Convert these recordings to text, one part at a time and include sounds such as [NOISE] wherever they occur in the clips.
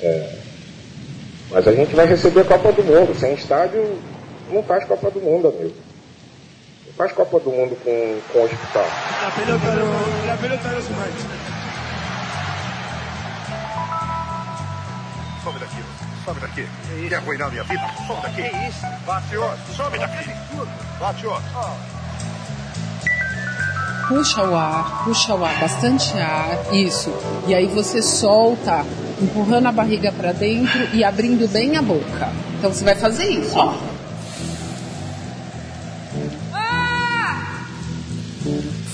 É, mas a gente vai receber a Copa do Mundo. Sem estádio, não faz Copa do Mundo, amigo. Não faz Copa do Mundo com, com hospital. La pelota no, la pelota no se mancha. Some daqui, some daqui. Quer arruinar minha vida? Some daqui. Que isso? Vá, senhor. Some daqui. Vá, senhor. Puxa o ar, puxa o ar, bastante ar, isso. E aí você solta, empurrando a barriga para dentro e abrindo bem a boca. Então você vai fazer isso, ó.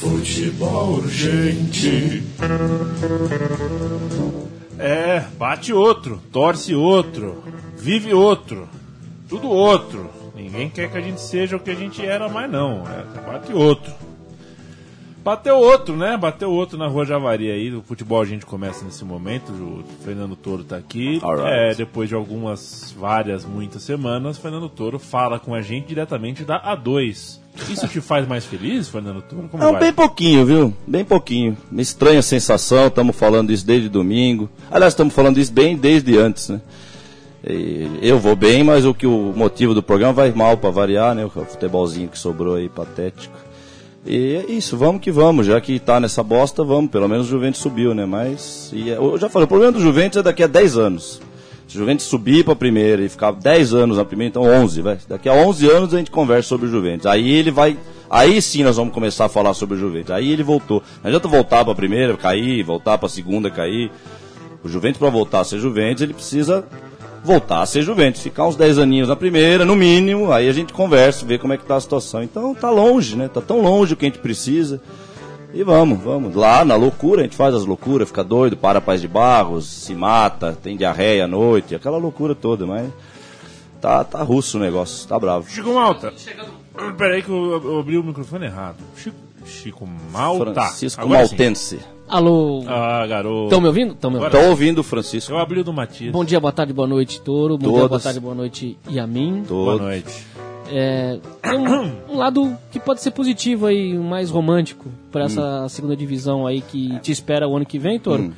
Futebol urgente. É, bate outro, torce outro, vive outro, tudo outro. Ninguém quer que a gente seja o que a gente era, mas não. É, bate outro. Bateu outro, né? Bateu outro na Rua Javari aí. O futebol a gente começa nesse momento. O Fernando Toro tá aqui. Alright. É, depois de algumas, várias, muitas semanas, Fernando Toro fala com a gente diretamente da A2. Isso te faz mais feliz, Fernando Toro? Como Não, vai? bem pouquinho, viu? Bem pouquinho. Uma estranha sensação, estamos falando isso desde domingo. Aliás, estamos falando isso bem desde antes, né? E eu vou bem, mas o que o motivo do programa vai mal para variar, né? O futebolzinho que sobrou aí, patético. E é isso, vamos que vamos, já que tá nessa bosta, vamos. Pelo menos o Juventus subiu, né? Mas, e, é- eu já falei, o problema do Juventus é daqui a 10 anos. Se o Juventus subir pra primeira e ficar 10 anos na primeira, então 11, vai. Daqui a 11 anos a gente conversa sobre o Juventus. Aí ele vai. Aí sim nós vamos começar a falar sobre o Juventus. Aí ele voltou. Não adianta voltar pra primeira, cair, voltar pra segunda, cair. O Juventus, pra voltar a ser Juventus, ele precisa voltar a ser Juventus. Ficar uns 10 aninhos na primeira, no mínimo. Aí a gente conversa, vê como é que tá a situação. Então tá longe, né? Tá tão longe o que a gente precisa. E vamos, vamos. Lá na loucura, a gente faz as loucuras, fica doido, para paz de barros, se mata, tem diarreia à noite, aquela loucura toda, mas tá, tá russo o negócio, tá bravo. Chico Malta. Peraí que eu, abri o microfone errado. Chico, Chico Malta. Francisco Agora sim. Alô, Ah, garoto. estão me ouvindo? Estão me ouvindo? Tô ouvindo o Francisco. Eu abri o do Matias. Bom dia, boa tarde, boa noite, Toro. Bom dia, Todos. boa tarde, boa noite, Yamin. Boa noite. É, tem um, [COUGHS] um lado que pode ser positivo aí, mais romântico para essa segunda divisão aí que te espera o ano que vem, Toro. Hum.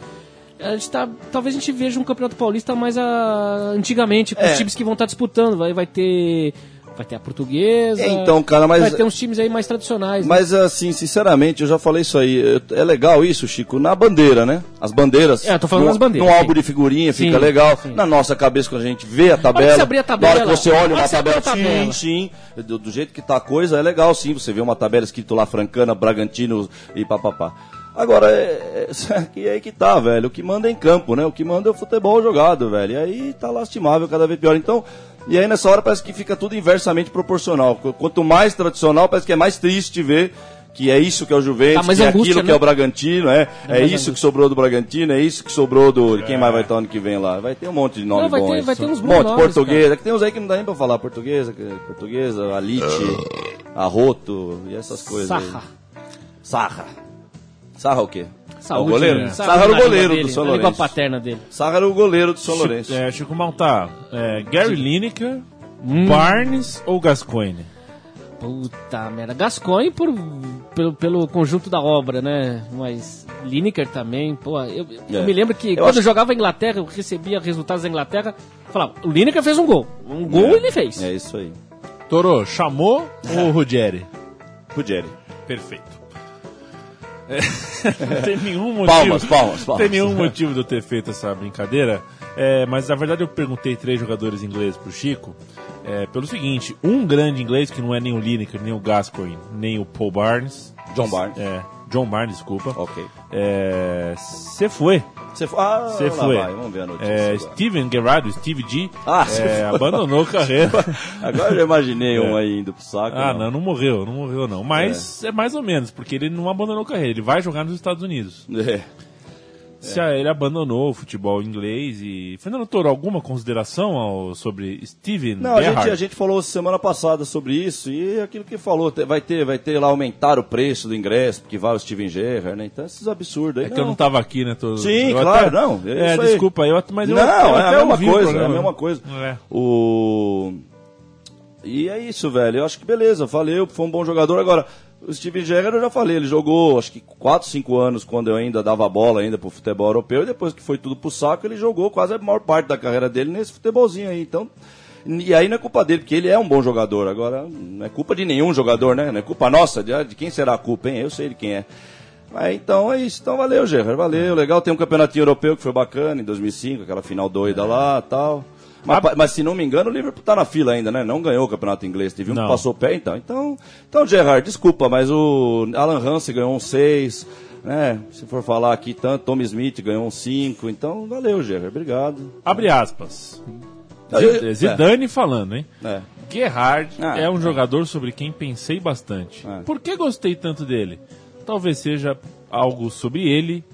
A gente tá, talvez a gente veja um campeonato paulista mais a, antigamente, com É. os times que vão estar disputando. Vai, vai ter. Vai ter a portuguesa. É, então, cara, mas- Vai ter uns times aí mais tradicionais. né? Mas assim, sinceramente, eu já falei isso aí. É legal isso, Chico, na bandeira, né? As bandeiras. É, eu tô falando no, das bandeiras, sim. álbum de figurinha Sim, fica legal. sim. Na nossa cabeça, quando a gente vê a tabela. você abrir a tabela, Na hora que você olha uma tabela, tabela. sim, sim. Do, do jeito que tá a coisa, é legal, sim. Você vê uma tabela escrito lá Francana, Bragantino e papapá. Agora, é, é, que [LAUGHS] é aí que tá, velho. O que manda é em campo, né? O que manda é o futebol jogado, velho. E aí tá lastimável, cada vez pior. Então, e aí nessa hora parece que fica tudo inversamente proporcional. Qu- Quanto mais tradicional, parece que é mais triste ver que é isso que é o Juventus, mais que é aquilo que né? é o Bragantino, é, é mais isso angústia. que sobrou do Bragantino, é isso que sobrou do. Quem mais vai estar ano que vem lá? Vai ter um monte de nome Não, vai bom ter- aí. vai ter uns bons monte, nomes, portuguesa, é que tem uns aí que não dá nem pra falar. Portuguesa, que- portuguesa, Alite, Arroto e essas coisas. aí. Sarra. Sarra. Sarra o quê? Saúde, É o goleiro? né? Sarra era o goleiro dele, do São língua Lourenço. paterna dele. Sarra era o goleiro do São Lourenço. É, Chico Malta. É, Gary Lineker, Barnes ou Gascoigne? Puta merda. Gascoigne por, pelo, pelo conjunto da obra, né? Mas Lineker também, pô. Eu, eu É. me lembro que Eu quando acho- eu jogava em Inglaterra, eu recebia resultados da Inglaterra, eu falava, o Lineker fez um gol. Um gol ele fez. É isso aí. Toro, chamou [LAUGHS] ou Ruggeri? Ruggeri. Perfeito. É, não [LAUGHS] tem nenhum motivo. Palmas, palmas, palmas. tem nenhum motivo de eu ter feito essa brincadeira. É, mas na verdade eu perguntei três jogadores ingleses pro Chico. é, pelo seguinte: um grande inglês que não é nem o Lineker, nem o Gascoigne, nem o Paul Barnes. John Barnes. É, John Barnes, desculpa. Ok. Você foi. Você foi. Ah, foi. vai, vamos ver a notícia. É. Steven Gerrard, Steve G, Ah, é, abandonou a carreira. [LAUGHS] Agora eu já imaginei um aí indo pro saco. Ah, não, não morreu, não morreu não. Mas é. mais ou menos, porque ele não abandonou a carreira, ele vai jogar nos Estados Unidos. É. Se a- ele abandonou o futebol inglês e. Fernando Toro, alguma consideração ao- sobre Steven Não, a gente, a gente falou semana passada sobre isso e aquilo que falou, vai ter, vai ter lá aumentar o preço do ingresso, porque vai o Steven Gerrard, né? Então esses absurdos aí. É que eu não tava aqui, né? Tô, Sim, eu claro, até- não, é É, desculpa, eu, mas eu, não, eu é até a mesma coisa, é a mesma coisa. É. O... E é isso, velho. Eu acho que beleza, valeu, foi um bom jogador. Agora, O Steven Gerrard eu já falei, ele jogou acho que 4, 5 anos quando eu ainda dava bola ainda pro futebol europeu e depois que foi tudo pro saco, ele jogou quase a maior parte da carreira dele nesse futebolzinho aí. Então, e aí não é culpa dele, porque ele é um bom jogador. Agora, não é culpa de nenhum jogador, né? Não é culpa nossa, de, de quem será a culpa, hein? Eu sei de quem é. Mas então é isso. Então valeu, Gerrard, valeu. Legal, tem um campeonatinho europeu que foi bacana em 2005, aquela final doida lá tal. Mas, mas se não me engano, o Liverpool tá na fila ainda, né? Não ganhou o campeonato inglês. Teve um Não. que passou o pé, então. Então, então Gerrard, desculpa, mas o Alan Hansen ganhou um 6, né? Se for falar aqui, tanto, Tom Smith ganhou um 5. Então, valeu, Gerrard, obrigado. Abre aspas. É. Zidane falando, hein? É. Gerhard Ah, é um é. jogador sobre quem pensei bastante. É. Por que gostei tanto dele? Talvez seja algo sobre ele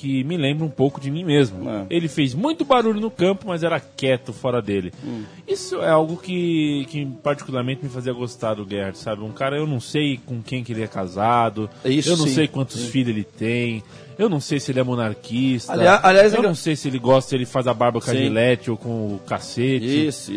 que me lembra um pouco de mim mesmo. É. Ele fez muito barulho no campo, mas era quieto fora dele. Hum. Isso é algo que, que particularmente me fazia gostar do Gerhard, sabe? Um cara, eu não sei com quem que ele é casado, Isso eu não sim. sei quantos filhos ele tem, eu não sei se ele é monarquista, Aliás- aliás, eu não sei se ele gosta, se ele faz a barba com a Sim. gilete ou com o cacete. Isso.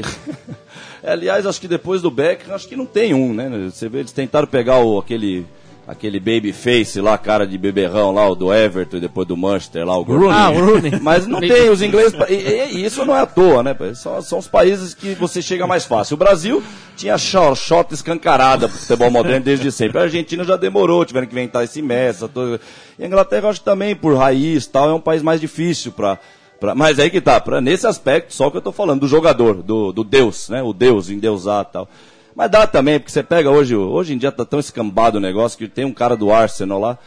[LAUGHS] Aliás, acho que depois do Beck, acho que não tem um, né? Você vê, eles tentaram pegar o, aquele, aquele babyface lá, cara de beberrão lá, o do Everton e depois do Manchester lá, o Rooney. Ah, o Rooney. [LAUGHS] Mas não tem, os ingleses. E, e- e isso não é à toa, né? São, são os países que você chega mais fácil. O Brasil tinha shot, shot escancarada pro futebol moderno desde sempre. A Argentina já demorou, tiveram que inventar esse Messi. E a Inglaterra, eu acho que também, por raiz tal, é um país mais difícil pra. pra- mas aí que tá, pra, nesse aspecto, só que eu tô falando, do jogador, do, do Deus, né? O Deus, endeusar tal. Mas dá também, porque você pega hoje, hoje em dia tá tão escambado o negócio que tem um cara do Arsenal lá,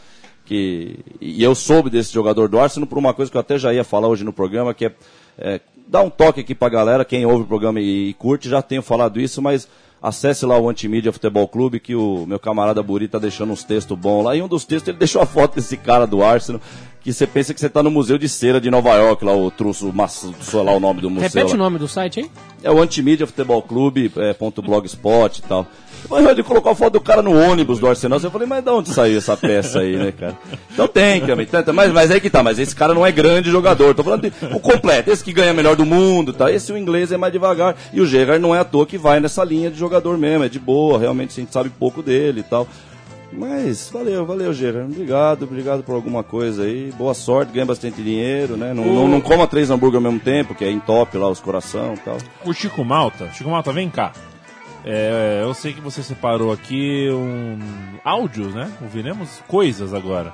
que e eu soube desse jogador do Arsenal por uma coisa que eu até já ia falar hoje no programa, que é, é dar um toque aqui pra galera, quem ouve o programa e, e curte, já tenho falado isso, mas acesse lá o Antimídia Futebol Clube, que o meu camarada Buri tá deixando uns textos bons lá, e um dos textos ele deixou a foto desse cara do Arsenal, que você pensa que você tá no Museu de Cera de Nova York, lá o truço, sei lá o nome do museu. Repete lá. o nome do site aí? É o Antimídia Futebol Clube, é, ponto blogspot e tal. Mas ele colocou a foto do cara no ônibus do Arsenal. Eu falei, mas de onde saiu essa peça aí, né, cara? Então tem. Tanta, mas, mas aí que tá, mas esse cara não é grande jogador. Tô falando de, o completo, esse que ganha melhor do mundo, tá? Esse o inglês é mais devagar. E o Gerrard não é à toa que vai nessa linha de jogador mesmo, é de boa, realmente a gente sabe pouco dele e tal. Mas valeu, valeu, Gerard. Obrigado, obrigado por alguma coisa aí. Boa sorte, ganha bastante dinheiro, né? Não, não, não coma três hambúrguer ao mesmo tempo, que é entope lá os coração e tal. O Chico Malta, Chico Malta, vem cá. É, eu sei que você separou aqui um áudios, né? Ouviremos coisas agora.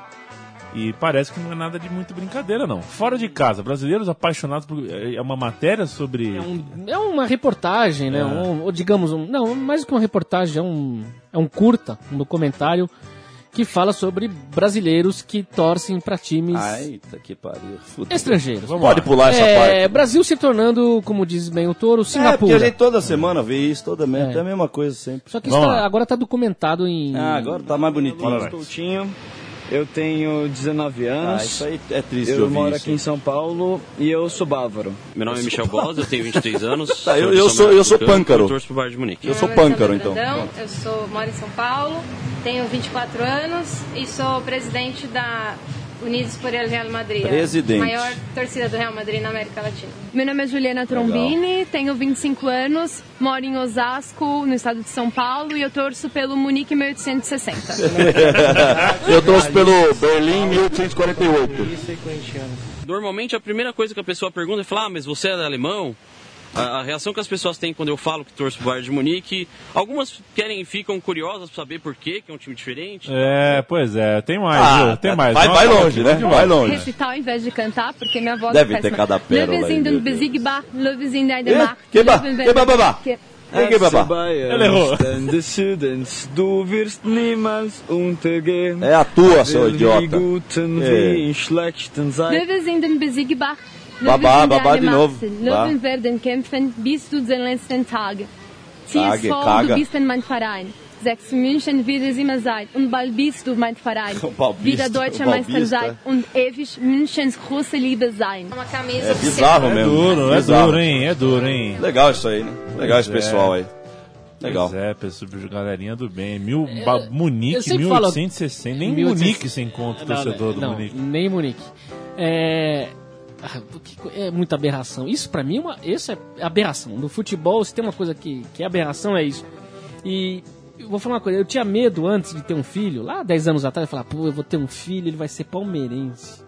E parece que não é nada de muito brincadeira, não. Fora de casa, brasileiros apaixonados por. É uma matéria sobre. É, um- é uma reportagem, né? É. Um- ou digamos, um, não, mais do que uma reportagem, é um, é um curta, um documentário que fala sobre brasileiros que torcem para times Eita, que pariu. Fudeu. estrangeiros. Vamos Pode lá. pular essa É, parte. Brasil se tornando, como diz bem o Toro, É, porque Singapura. a gente toda semana vê isso, toda merda. É. É a mesma coisa sempre. Só que lá. agora está documentado em. Ah, agora tá mais bonitinho. Lá. Eu tenho 19 Ah, anos. isso aí é triste de eu ouvir moro isso. aqui em São Paulo e eu sou bávaro. Meu nome é Michel Bosa, eu tenho 23 anos. [LAUGHS] Tá, eu- eu sou- eu sou pâncaro. Eu torço pro Bayern de Munique. Eu sou é pâncaro, então. Brandão, Eu sou, moro em São Paulo, tenho 24 anos e sou presidente da Unidos por El Real Madrid, Presidente. a maior torcida do Real Madrid na América Latina. Meu nome é Juliana Trombini, tenho 25 anos, moro em Osasco, no estado de São Paulo, e eu torço pelo Munique 1860. [LAUGHS] Eu trouxe pelo Berlim 1848. Normalmente a primeira coisa que a pessoa pergunta é falar, ah, mas você é alemão? A, a reação que as pessoas têm quando eu falo que torço pro Bayern de Munique, algumas querem ficam curiosas pra saber por quê, que é um time diferente. É, pois é, tem mais, Ah, viu? Tem mais. vai, vai longe, né? Vai longe. Recitar ao invés de cantar, porque minha voz Deve é ter cada pérola den Deus. Besiegbar, Loves in Eh, Dänemark, que ba- que ba- ba- ba. Ninguém. Ele errou. Du wirst niemals untergehen. É a tua, seu idiota. É. wie schlechten sein. Löwe sind in besiegbar. Babá, babá de novo. Löwen werden kämpfen bis zu den letzten Tagen. Tage, CSV, Kaga. du bist in mein Verein. Sechs München wird es immer sein. Und bald bist du mein Verein. Wieder deutscher Meister sein und ewig Münchens große Liebe sein. Uma camisa É bizarro É mesmo. duro, é Bizarro. duro, hein? É duro, hein? Legal isso aí, né? Legal esse Pois é. pessoal aí. Legal. Pois é, pessoal, galerinha do bem. Mil, ba- eu Munique, sempre falo- 1860. Nem 1860. Munique se encontra o Não, torcedor do não, Munique. Nem Munique. É. ah, É muita aberração. Isso pra mim é uma. Isso é aberração. No futebol, se tem uma coisa que, que é aberração, é isso. E eu vou falar uma coisa, eu tinha medo antes de ter um filho, lá 10 anos atrás, eu falava, pô, eu vou ter um filho, ele vai ser palmeirense.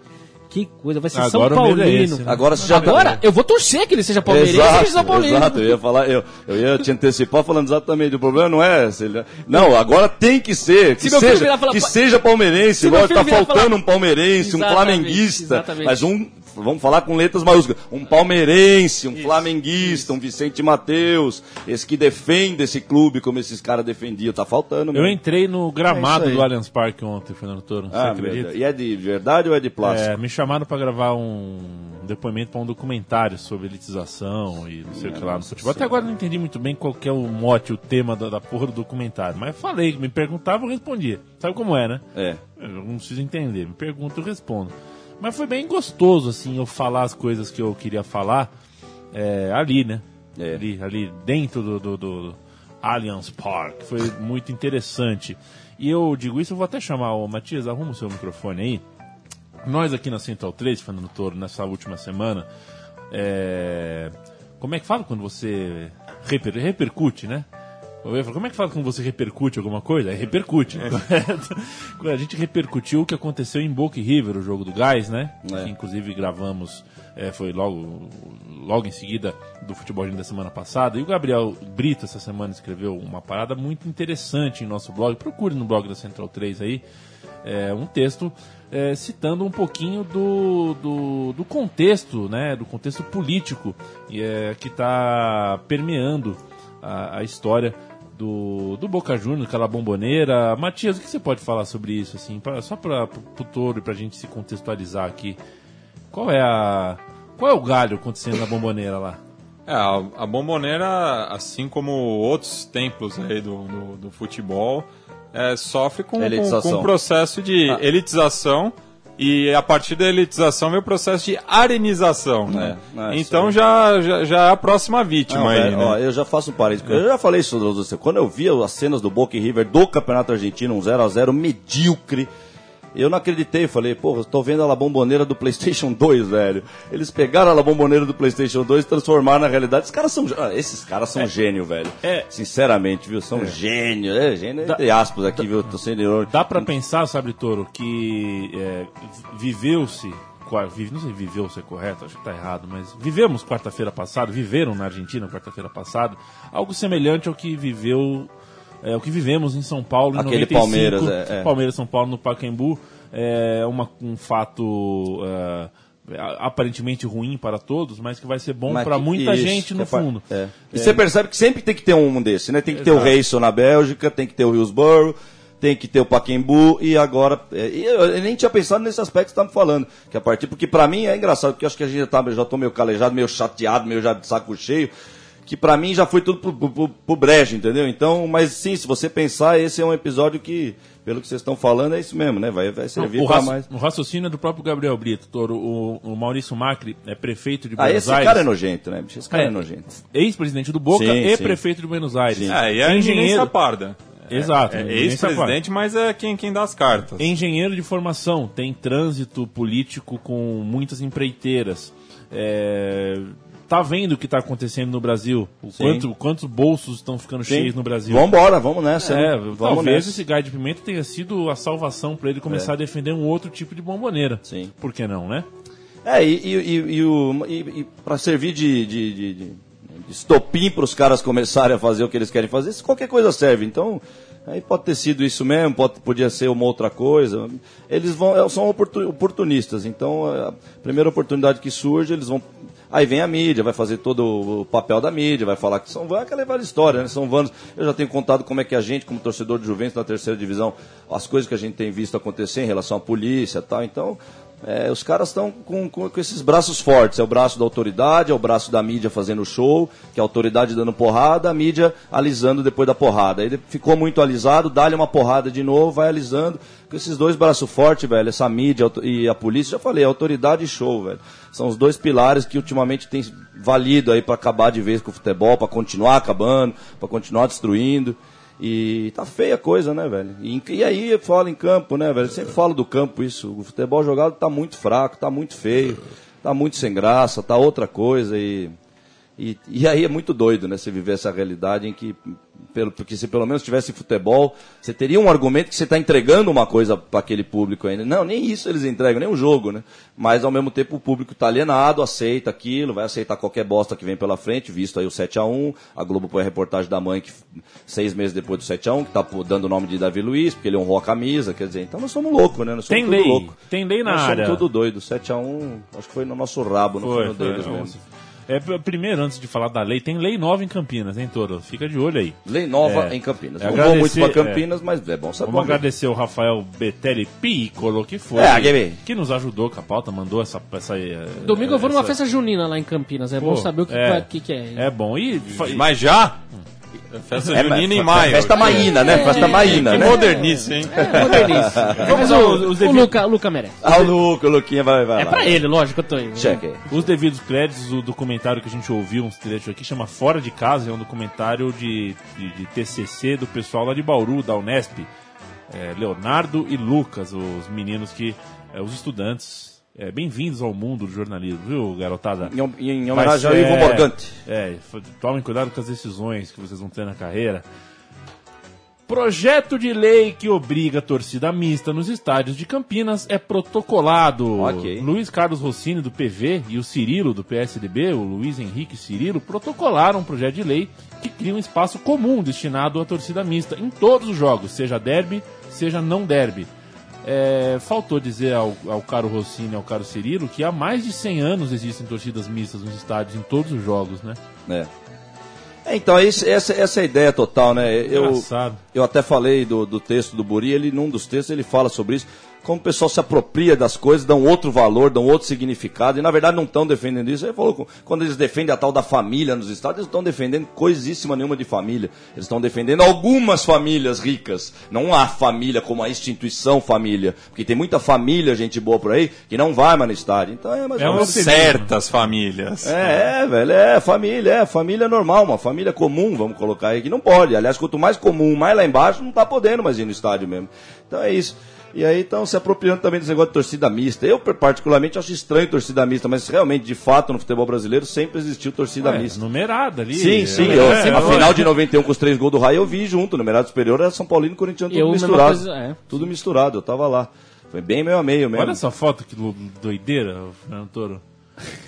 Que coisa, vai ser Agora São o medo é Paulino. esse, né? Agora você já Agora, eu vou torcer que ele seja palmeirense e seja São Paulino. Exato, eu ia falar, eu, eu ia te antecipar falando exatamente, o problema não é esse. ele- Não, agora tem que ser, que Se seja, falar, que "Pa- seja palmeirense, Se filho tá faltando falar- um palmeirense, um flamenguista, exatamente. mas um, vamos falar com letras maiúsculas, um palmeirense, um flamenguista, um Vicente Mateus, esse que defende esse clube como esses caras defendiam, tá faltando Eu mesmo. entrei no gramado É isso aí. do Allianz Parque ontem, Fernando Toro. Você Ah, acredita? e é de verdade ou é de plástico? É, me chamaram para gravar um depoimento para um documentário sobre elitização e não sei o que lá no futebol. Até agora eu não entendi muito bem qual que é o mote, o tema da, da porra do documentário. Mas falei, me perguntavam, eu respondia. Sabe como é, né? É. Eu não preciso entender, me pergunta, eu respondo. Mas foi bem gostoso, assim, eu falar as coisas que eu queria falar é, ali, né? É. Ali, ali dentro do, do, do Allianz Park. Foi muito interessante. E eu digo isso, eu vou até chamar o Matias, arruma o seu microfone aí. Nós aqui na Central 3, Fernando Toro, nessa última semana, é, como é que fala quando você reper- repercute, né? Eu falar, Como é que fala quando você repercute alguma coisa? É repercute? [LAUGHS] Quando a gente repercutiu o que aconteceu em Boca e River, o jogo do Gás, né? É. Que inclusive gravamos, é, foi logo, logo em seguida do Futebol da semana passada. E o Gabriel Brito, essa semana, escreveu uma parada muito interessante em nosso blog. Procure no blog da Central 3 aí é, um texto é, citando um pouquinho do, do, do contexto, né, do contexto político e, é, que está permeando a, a história do, do Boca Juniors, aquela bomboneira. Matias, o que você pode falar sobre isso, assim, pra, só para o Toro e para a gente se contextualizar aqui? Qual é a qual é o galho acontecendo na bomboneira lá? É, a, a Bomboneira, assim como outros templos aí do, do, do futebol, é, sofre com, com, com um processo de Ah. elitização e a partir da elitização vem o processo de arenização. Né? É, é, isso então já, já, já é a próxima vítima Não, aí, velho, né? ó, eu já faço um parênteses. Eu já falei isso. Quando eu via as cenas do Boca e River do Campeonato Argentino, um 0x0 medíocre, eu não acreditei. Falei, porra, tô vendo a La Bomboneira do PlayStation [LAUGHS] 2, velho. Eles pegaram a La Bomboneira do PlayStation 2 e transformaram na realidade. Esses caras são, ah, esses caras são gênio, velho. É. Sinceramente, viu? São gênio. É, gênio entre aspas aqui, viu? Tô sendo irônico. Dá pra pensar, sabe, Toro, que é, viveu-se. Não sei se viveu-se é correto, acho que tá errado, mas vivemos quarta-feira passada, viveram na Argentina quarta-feira passada, algo semelhante ao que viveu. É, o que vivemos em São Paulo em Aquele 95, Palmeiras, é, é. Palmeiras São Paulo no Pacaembu é uma, um fato é, aparentemente ruim para todos, mas que vai ser bom para muita isso, gente no é fundo. é. E você percebe que sempre tem que ter um desse, né? Tem que ter o Exato. Reisson na Bélgica, tem que ter o Hillsborough, tem que ter o Paquembu e agora. é, eu, nem tinha pensado nesse aspecto que você me falando. Que a partir. Porque pra mim é engraçado, porque acho que a gente já, tá, já tô meio calejado, meio chateado, meio já de saco cheio. Que pra mim já foi tudo pro, pro, pro, brejo, entendeu? Então, mas sim, se você pensar, esse é um episódio que, pelo que vocês estão falando, é isso mesmo, né? Vai, vai servir raci- mais. o raciocínio é do próprio Gabriel Brito, Toro. O, o Maurício Macri é prefeito de Ah, Buenos esse Aires. cara é nojento, né? bicho? Esse cara é, É, nojento. Ex-presidente do Boca Sim, e sim. prefeito de Buenos Aires. Sim. É, e a engenheiro parda. Exato. É, eminência ex-presidente, mas é quem, quem dá as cartas. Engenheiro de formação, tem trânsito político com muitas empreiteiras. É, tá vendo o que está acontecendo no Brasil? O Sim. quanto, quantos bolsos estão ficando Sim. cheios no Brasil? Vambora, vamos nessa. É, né? vamos talvez nessa. esse gás de pimenta tenha sido a salvação para ele começar É. a defender um outro tipo de bomboneira. Sim. Por que não, né? É, e, e, e, e, pra servir de, de, de, de- estopim para os caras começarem a fazer o que eles querem fazer, qualquer coisa serve. Então, aí pode ter sido isso mesmo, pode, podia ser uma outra coisa. Eles vão, é, são oportu- oportunistas. Então, a primeira oportunidade que surge, eles vão. Aí vem a mídia, vai fazer todo o papel da mídia, vai falar que são vanos, aquela velha história, né? São vanos. Eu já tenho contado como é que a gente, como torcedor de Juventus na terceira divisão, as coisas que a gente tem visto acontecer em relação à polícia e tal. Então, é, os caras estão com, com, com esses braços fortes. É o braço da autoridade, é o braço da mídia fazendo show, que é a autoridade dando porrada, a mídia alisando depois da porrada. Aí ele ficou muito alisado, dá-lhe uma porrada de novo, vai alisando. Com esses dois braços fortes, velho, essa mídia e a polícia, já falei, autoridade e show, velho. São os dois pilares que ultimamente têm valido aí para acabar de vez com o futebol, para continuar acabando, para continuar destruindo. E tá feia a coisa, né, velho? E, e aí eu falo em campo, né, velho? Eu sempre falo do campo isso. O futebol jogado tá muito fraco, tá muito feio, tá muito sem graça, tá outra coisa e. E, e aí é muito doido, né? Você viver essa realidade em que, pelo, porque se pelo menos tivesse futebol, você teria um argumento que você está entregando uma coisa para aquele público ainda. Não, nem isso eles entregam, nem o jogo, né? Mas ao mesmo tempo o público está alienado, aceita aquilo, vai aceitar qualquer bosta que vem pela frente, visto aí o 7x1. A Globo põe a reportagem da mãe que seis meses depois do 7x1, que está dando o nome de Davi Luiz, porque ele honrou a camisa, quer dizer, então nós somos loucos, né? Nós somos Tem tudo lei, louco. tem lei na nós área. somos tudo doido. 7x1, acho que foi no nosso rabo, não foi, no deles foi. mesmo. É, primeiro, antes de falar da lei, tem lei nova em Campinas, hein, Toro? Fica de olho aí. Lei nova É. em Campinas. É, não vou muito agradecer- para Campinas, mas é bom saber. Vamos agradecer o Rafael Betelli Piccolo, que foi. É, que- que nos ajudou com a pauta, mandou essa. essa eh, Domingo eu vou numa festa junina lá em Campinas. É bom Pô, saber o que é. que, que é. É bom. E, Mas já? Festa É, junina em maio. Festa maína, né? Festa maína, Que né? modernice, hein? É, modernice. [LAUGHS] Mas dar o, os- os o devidos- Luca, o Luca merece. Ah, o Luca, o Luquinha vai, vai É lá. pra ele, lógico, eu tô aí. Cheque. Os devidos créditos, o documentário que a gente ouviu, uns trechos aqui, chama Fora de Casa, é um documentário de, de, de TCC do pessoal lá de Bauru, da Unesp. É, Leonardo e Lucas, os meninos que. é, os estudantes. É, Bem-vindos ao mundo do jornalismo, viu, garotada? Em, em homenagem ao Ivo Morgante. É, tomem cuidado com as decisões que vocês vão ter na carreira. Projeto de lei que obriga a torcida mista nos estádios de Campinas é protocolado. Ok. Luiz Carlos Rossini, do PV, e o Cirilo, do PSDB, o Luiz Henrique Cirilo, protocolaram um projeto de lei que cria um espaço comum destinado à torcida mista em todos os jogos, seja derby, seja não derby. É, faltou dizer ao, ao caro Rossini e ao caro Cirilo que há mais de 100 anos existem torcidas mistas nos estádios em todos os jogos, né? É. É, então, esse- essa, essa é a ideia total, né? Eu, Engraçado. eu até falei do, do texto do Buri, ele, num dos textos ele fala sobre isso, como o pessoal se apropria das coisas, dão outro valor, dão outro significado, e na verdade não estão defendendo isso. Ele falou, quando eles defendem a tal da família nos estados, eles não estão defendendo coisíssima nenhuma de família. Eles estão defendendo algumas famílias ricas, não a família como a instituição família. Porque tem muita família, gente boa por aí, que não vai mais no estádio. Então é mais É ou menos Certas famílias. é, é, velho, é família, é família normal, uma família comum, vamos colocar aí, que não pode. Aliás, quanto mais comum, mais lá embaixo, não tá podendo mais ir no estádio mesmo. Então é isso. E aí estão se apropriando também desse negócio de torcida mista. Eu, particularmente, acho estranho torcida mista, mas realmente, de fato, no futebol brasileiro sempre existiu torcida Ué, mista. numerada ali. Sim, sim. É, eu, é, a é, final é. de 91 com os três gols do Raio eu vi junto. Numerado superior era São Paulino e Corintiano, tudo Eu, misturado. coisa, é. Tudo misturado, eu tava lá. Foi bem meio a meio mesmo. Olha essa foto que do- doideira, Fernando Toro.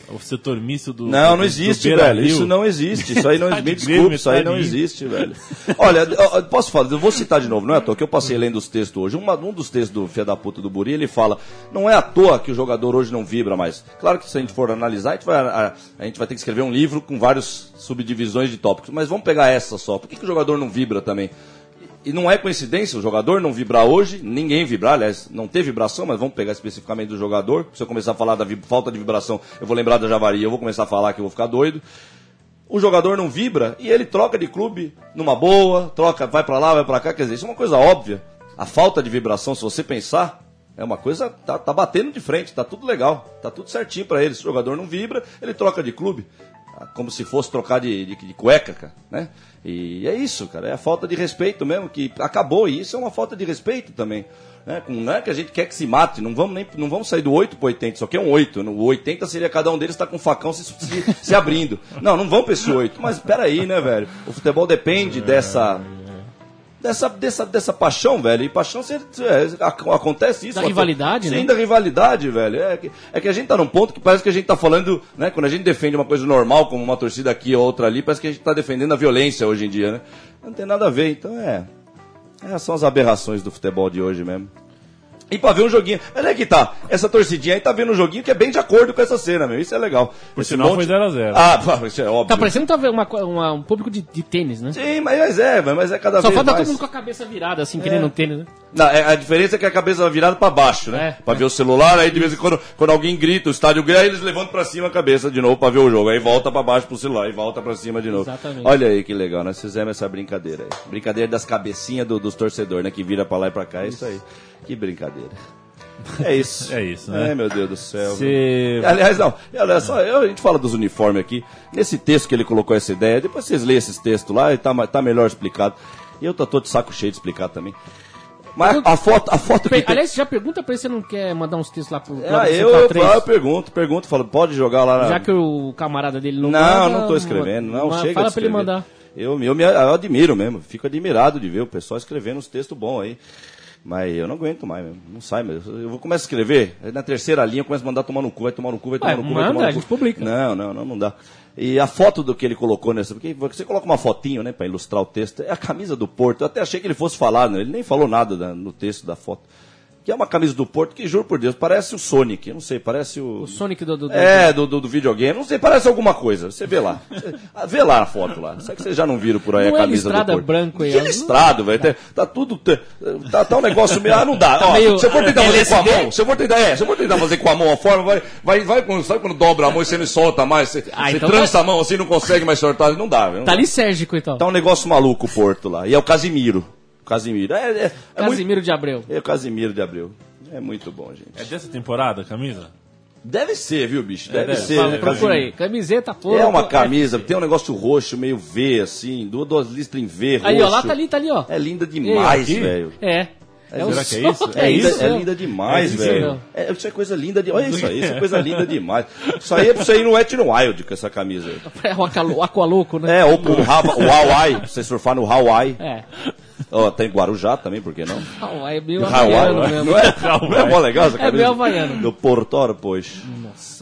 O setor misto do. Não, não existe, velho. Isso não existe. Isso aí não Metade [LAUGHS] me Grêmio, desculpe, isso aí metade não existe, velho. Olha, posso falar, eu vou citar de novo, não é à toa que eu passei lendo os textos hoje. Uma- um dos textos do Fia da Puta do Buri, ele fala: não é à toa que o jogador hoje não vibra mais. Claro que se a gente for analisar, a gente vai, a, a gente vai ter que escrever um livro com várias subdivisões de tópicos, mas vamos pegar essa só. Por que, que o jogador não vibra também? E não é coincidência o jogador não vibrar hoje, ninguém vibrar, aliás, não ter vibração, mas vamos pegar especificamente do jogador. Se eu começar a falar da falta de vibração, eu vou lembrar da Javari, eu vou começar a falar que eu vou ficar doido. O jogador não vibra e ele troca de clube numa boa, troca, vai pra lá, vai pra cá, quer dizer, isso é uma coisa óbvia. A falta de vibração, se você pensar, é uma coisa, tá, tá batendo de frente, tá tudo legal, tá tudo certinho pra ele. Se o jogador não vibra, ele troca de clube. Como se fosse trocar de, de, de cueca, cara, né? E é isso, cara, é a falta de respeito mesmo, que acabou, e isso é uma falta de respeito também. Né? Não é que a gente quer que se mate, não vamos, nem, não vamos sair do 8 pro 80, só que é um 8. O 80 seria cada um deles estar com um facão se, se, se abrindo. Não, não vamos pra esse 8. Mas peraí, né, velho? O futebol depende dessa. Dessa, dessa, dessa paixão, velho. E paixão é, ac- acontece isso. Da rivalidade, Sim, né? da rivalidade, velho. É que, é que a gente tá num ponto que parece que a gente tá falando, né? Quando a gente defende uma coisa normal, como uma torcida aqui ou outra ali, parece que a gente tá defendendo a violência hoje em dia, né? Não tem nada a ver, então é. É, são as aberrações do futebol de hoje mesmo. E pra ver um joguinho. Olha que tá. Essa torcidinha aí tá vendo um joguinho que é bem de acordo com essa cena, meu. Isso é legal. Por Esse sinal, monte- foi 0x0. Ah, pá, isso é óbvio. Tá parecendo que tá vendo uma, uma- um público de, de tênis, né? Sim, mas, mas é, mas é cada Só vez falta mais. todo mundo com a cabeça virada, assim, querendo um tênis, né? Não, é- a diferença é que a cabeça vai virada pra baixo, né? É, pra ver o celular, aí de vez em quando, quando alguém grita, o estádio grita, aí eles levantam pra cima a cabeça de novo pra ver o jogo. Aí volta pra baixo pro celular, e volta pra cima de novo. Exatamente. Olha aí que legal, nós fizemos essa brincadeira aí. Brincadeira das cabecinhas do- dos torcedores, né? Que vira pra lá e pra cá, é isso aí. Que brincadeira. É isso. É isso, né? Ai, meu Deus do céu. Cê- Aliás, não. Aliás, só, eu- a gente fala dos uniformes aqui. Nesse texto que ele colocou essa ideia, depois vocês leem esses textos lá e tá, tá melhor explicado. E eu tô todo de saco cheio de explicar também. Mas a foto, a foto que Pe- tem... Aliás, já pergunta pra ele se não quer mandar uns textos lá pro Ah, Clube eu, eu, Central 3. eu pergunto, pergunto, falo, pode jogar lá na... Já que o camarada dele não Não, manda, não tô escrevendo, não, chega Fala pra ele mandar. Eu, eu, me, eu admiro mesmo, fico admirado de ver o pessoal escrevendo uns textos bons aí. Mas eu não aguento mais mesmo, não sai mesmo. Eu vou começar a escrever, na terceira linha eu começo a mandar tomar no cu, vai tomar no cu, vai tomar Ué, no cu, vai manda, tomar no a cu. gente publica. Não, não, não, não dá. E a foto do que ele colocou nessa, porque você coloca uma fotinho, né, pra ilustrar o texto, é a camisa do Porto. Eu até achei que ele fosse falar, né, ele nem falou nada da- no texto da foto. Que é uma camisa do Porto que, juro por Deus, parece o Sonic, não sei, parece o... O Sonic do... do, do É, do, do, do videogame. Não sei, parece alguma coisa. Você vê lá. [LAUGHS] Vê lá a foto lá. Será que vocês já não viram por aí Não a é camisa listrada do Porto? branco aí, Que listrado, velho. Tá, tá tudo... Tá, tá um negócio meio... Ah, não dá. Ó, meio- se eu for tentar fazer com a mão... Se eu for tentar, é, se eu for tentar fazer com a mão a forma, vai... vai, vai sabe quando dobra a mão e você não solta mais? Você, Ah, você então trança a mão assim, não consegue mais soltar. Não dá, velho. Tá dá. ali Sérgico, então. Tá um negócio maluco o Porto lá. E é o Casimiro. Casimiro. É, é, é muito... Casimiro de Abreu. É o Casimiro de Abreu. É muito bom, gente. É dessa temporada a camisa? Deve ser, viu, bicho? Deve, deve. ser, Fala, né, procura aí. Camiseta, porra. É uma camisa, tem um negócio roxo, meio V, assim, duas, duas listras em V, Aí, ó, roxo. lá tá ali, tá ali, ó. É linda demais, aqui? velho. É. É, o será que é isso? É, É linda, isso. é linda demais, É isso velho. mesmo. É, isso é coisa linda de. Olha isso aí, isso é coisa linda demais. Isso aí é pra você ir no Wet n Wild com essa camisa aí. [LAUGHS] É o Aqua- o Aqualoco, né? É, ou pro Hava- o Hawaii, pra você surfar no Hawaii. É. Ó, tem Guarujá também, por que não? Hawaii é meio Hawaii, havaiano mesmo. não é? Não é mó legal essa É camisa? meio havaiano. Do Portor, pois.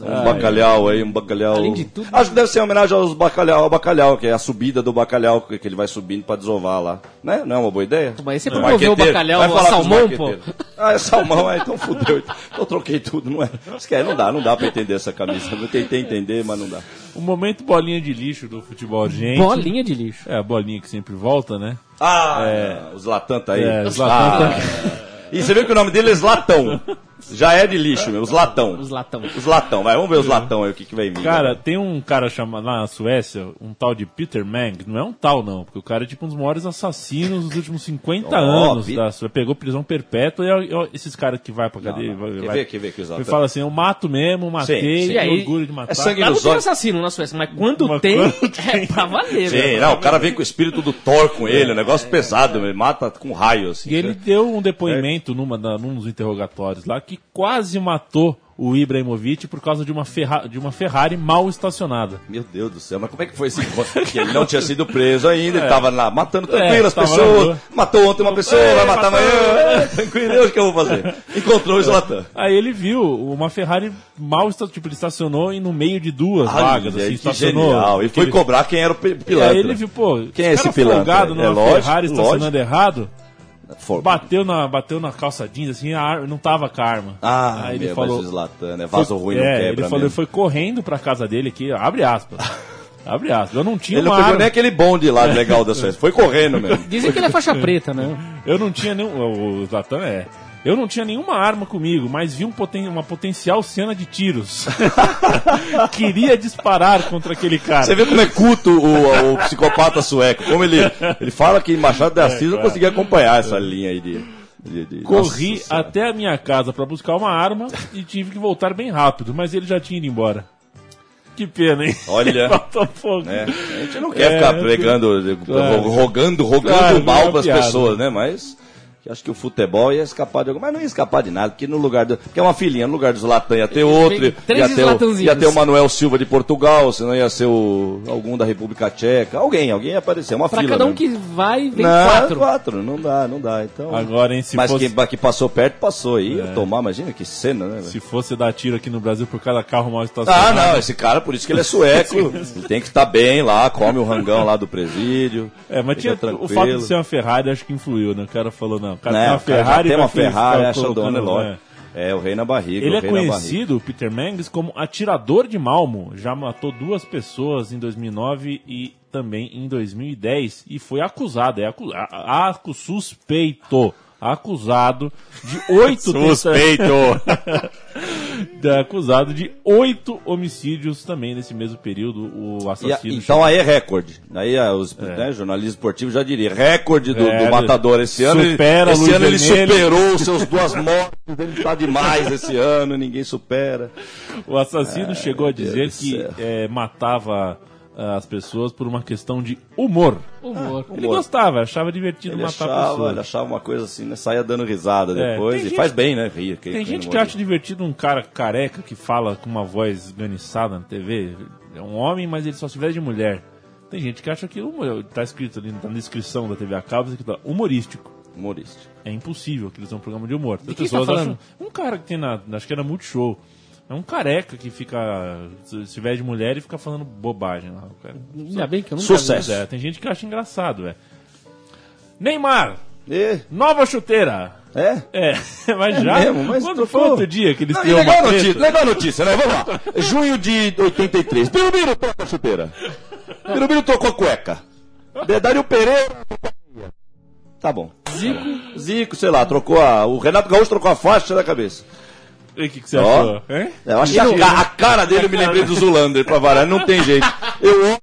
Um bacalhau aí, um bacalhau. Além de tudo- Acho que deve ser em homenagem aos bacalhau, ao bacalhau, que é a subida do bacalhau, que ele vai subindo pra desovar lá. Né? Não é uma boa ideia? Mas você promoveu o bacalhau, Vai falar com os salmão, marqueteiros. Ah, é salmão, é, então fudeu. Então eu troquei tudo, não é? Esquece, não dá, não dá pra entender essa camisa. Eu tentei entender, mas não dá. O momento bolinha de lixo do futebol urgente. Bolinha de lixo. É, a bolinha que sempre volta, né? Ah, os Zlatan tá aí. É, o Zlatan tá- E você viu que o nome dele é Zlatão. Já é de lixo, meu. Os latão. Os latão. Os latão. Vai, vamos ver os latão aí, o que, que vai vir. Cara, tem um cara chamado lá na Suécia, um tal de Peter Mang. Não é um tal, não, porque o cara é tipo um dos maiores assassinos dos últimos 50 [LAUGHS] Ó, anos. Da Suécia. Pegou prisão perpétua e ó, esses caras que vai pra cadeia. não. vai- Quer vai- ver, quer ver que os Ele latão- fala assim: eu mato mesmo, matei, Sim, sim. tenho E aí, orgulho de matar. é sangue Lá não nos tem olhos. assassino na Suécia, mas quando Mas tem, quando [LAUGHS] é pra valer, Sim, velho. não, o cara vem com o espírito do Thor com ele, um negócio pesado, ele mata com raio, assim. E ele deu um depoimento numa num dos interrogatórios lá que quase matou o Ibrahimovic por causa de uma, Ferra- de uma Ferrari mal estacionada. Meu Deus do céu, mas como é que foi esse encontro? [LAUGHS] Ele não tinha sido preso ainda, ele tava lá matando É, tranquilo as tava na pessoas. Matou ontem uma pessoa, É, vai matar amanhã. É, tranquilo, eu, o que eu vou fazer? [LAUGHS] Encontrou o Zlatan. Aí ele viu uma Ferrari mal estacionada, tipo, ele estacionou e no meio de duas Ai, vagas, assim, que estacionou. genial. E foi Aquele- cobrar quem era o pi- E pilantra. aí ele viu, pô, Quem é esse pilantra? folgado É lógico, Ferrari estacionando errado, For- bateu na, bateu na calça jeans, assim, a ar- não tava com a arma. Ah, aí ele meu, falou, Zlatan, né? Vaso foi- ruim não é, quebra ele falou, ele mesmo. foi correndo pra casa dele aqui, abre aspas. [LAUGHS] abre aspas. Eu não tinha Ele não uma pegou arma. nem aquele bonde lá legal da Suécia, foi correndo mesmo. Dizem que ele é faixa preta, né? Eu não tinha nenhum. O Zlatan é. Eu não tinha nenhuma arma comigo, mas vi um poten- uma potencial cena de tiros. [LAUGHS] Queria disparar contra aquele cara. Você vê como é culto o, o psicopata sueco. Como ele, ele fala que em Machado de Assis eu claro. consegui acompanhar essa linha aí de. de- de- Corri Nossa até a minha casa pra buscar uma arma e tive que voltar bem rápido, mas ele já tinha ido embora. Que pena, hein? Olha. Faltou pouco. É, a gente não quer É, ficar pregando, claro. rogando, rogando Claro, mal é para as pessoas, né? Mas que acho que o futebol ia escapar de alguma, mas não ia escapar de nada, porque no lugar do, porque é uma filhinha, no lugar do Zlatan ia ter outro, Três ia ter, o, ia ter o Manuel Silva de Portugal, senão ia ser o algum da República Tcheca, alguém, alguém ia aparecer, uma Pra fila. cada um mesmo. que vai, vem não, quatro. quatro, não dá, não dá. Então, Agora, hein, se mas fosse- quem que passou perto, passou aí. ia Tomar, imagina que cena, né? velho? Se fosse dar tiro aqui no Brasil por cada carro mal estacionado. Ah, não, esse cara, por isso que ele é sueco. [LAUGHS] ele tem que estar bem lá, come o rangão lá do presídio. É, mas tinha, o tranquilo. fato de ser uma Ferrari acho que influiu, né? O cara falou, não, o cara Né, tem uma o Ferrari. tem uma Ferrari, acha dono, é lógico. É, o rei na barriga. Ele o é conhecido, o Peter Mengs, como atirador de Malmo. Já matou duas pessoas em 2009 e também em 2010. E foi acusado, é acu a- acu- suspeito, acusado de oito [LAUGHS] Suspeito. [LAUGHS] É acusado de oito homicídios também nesse mesmo período. O E assassino. então aí é recorde. Aí ah, os né, jornalistas esportivos já diriam, recorde do, É, do matador esse ano. ele- supera a esse ano ele superou os seus [LAUGHS] duas mortes, ele tá demais esse ano, ninguém supera. O assassino chegou a dizer Deus que é, matava as pessoas por uma questão de humor. Humor. Ele gostava, achava divertido Ele matar achava, pessoas. ele achava uma coisa assim, né? Saia dando risada É, depois. e gente- faz bem, né? Rir. Tem gente que acha divertido um cara careca que fala com uma voz ganiçada na TV. É um homem, mas ele só se veste de mulher. Tem gente que acha aquilo, humor- tá escrito ali na descrição da TV a cabo, tá humorístico. Humorístico. É impossível que eles são um programa de humor. As quem tá pessoas falando? acham. Um cara que tem na. Acho que era Multishow. É um careca que fica. Se veste de mulher e fica falando bobagem lá. cara. Ainda bem que eu nunca Sucesso. É, tem gente que acha engraçado, velho. Neymar! E, Nova chuteira! é? É, [LAUGHS] mas É já. mesmo, mas quando foi outro dia que eles Não, têm legal, notícia, legal a notícia, né? Vamos lá. [LAUGHS] Junho de 83. Birubiru troca a chuteira. Birubiru trocou a cueca. Dedário Pereira. Tá bom. Zico. Zico, sei lá, trocou a. O Renato Gaúcho trocou a faixa da cabeça. E o que, que você Ó. achou? Hein? Eu acho que a, ca- a cara dele eu me lembrei do Zulander pra varar, não tem jeito. Eu amo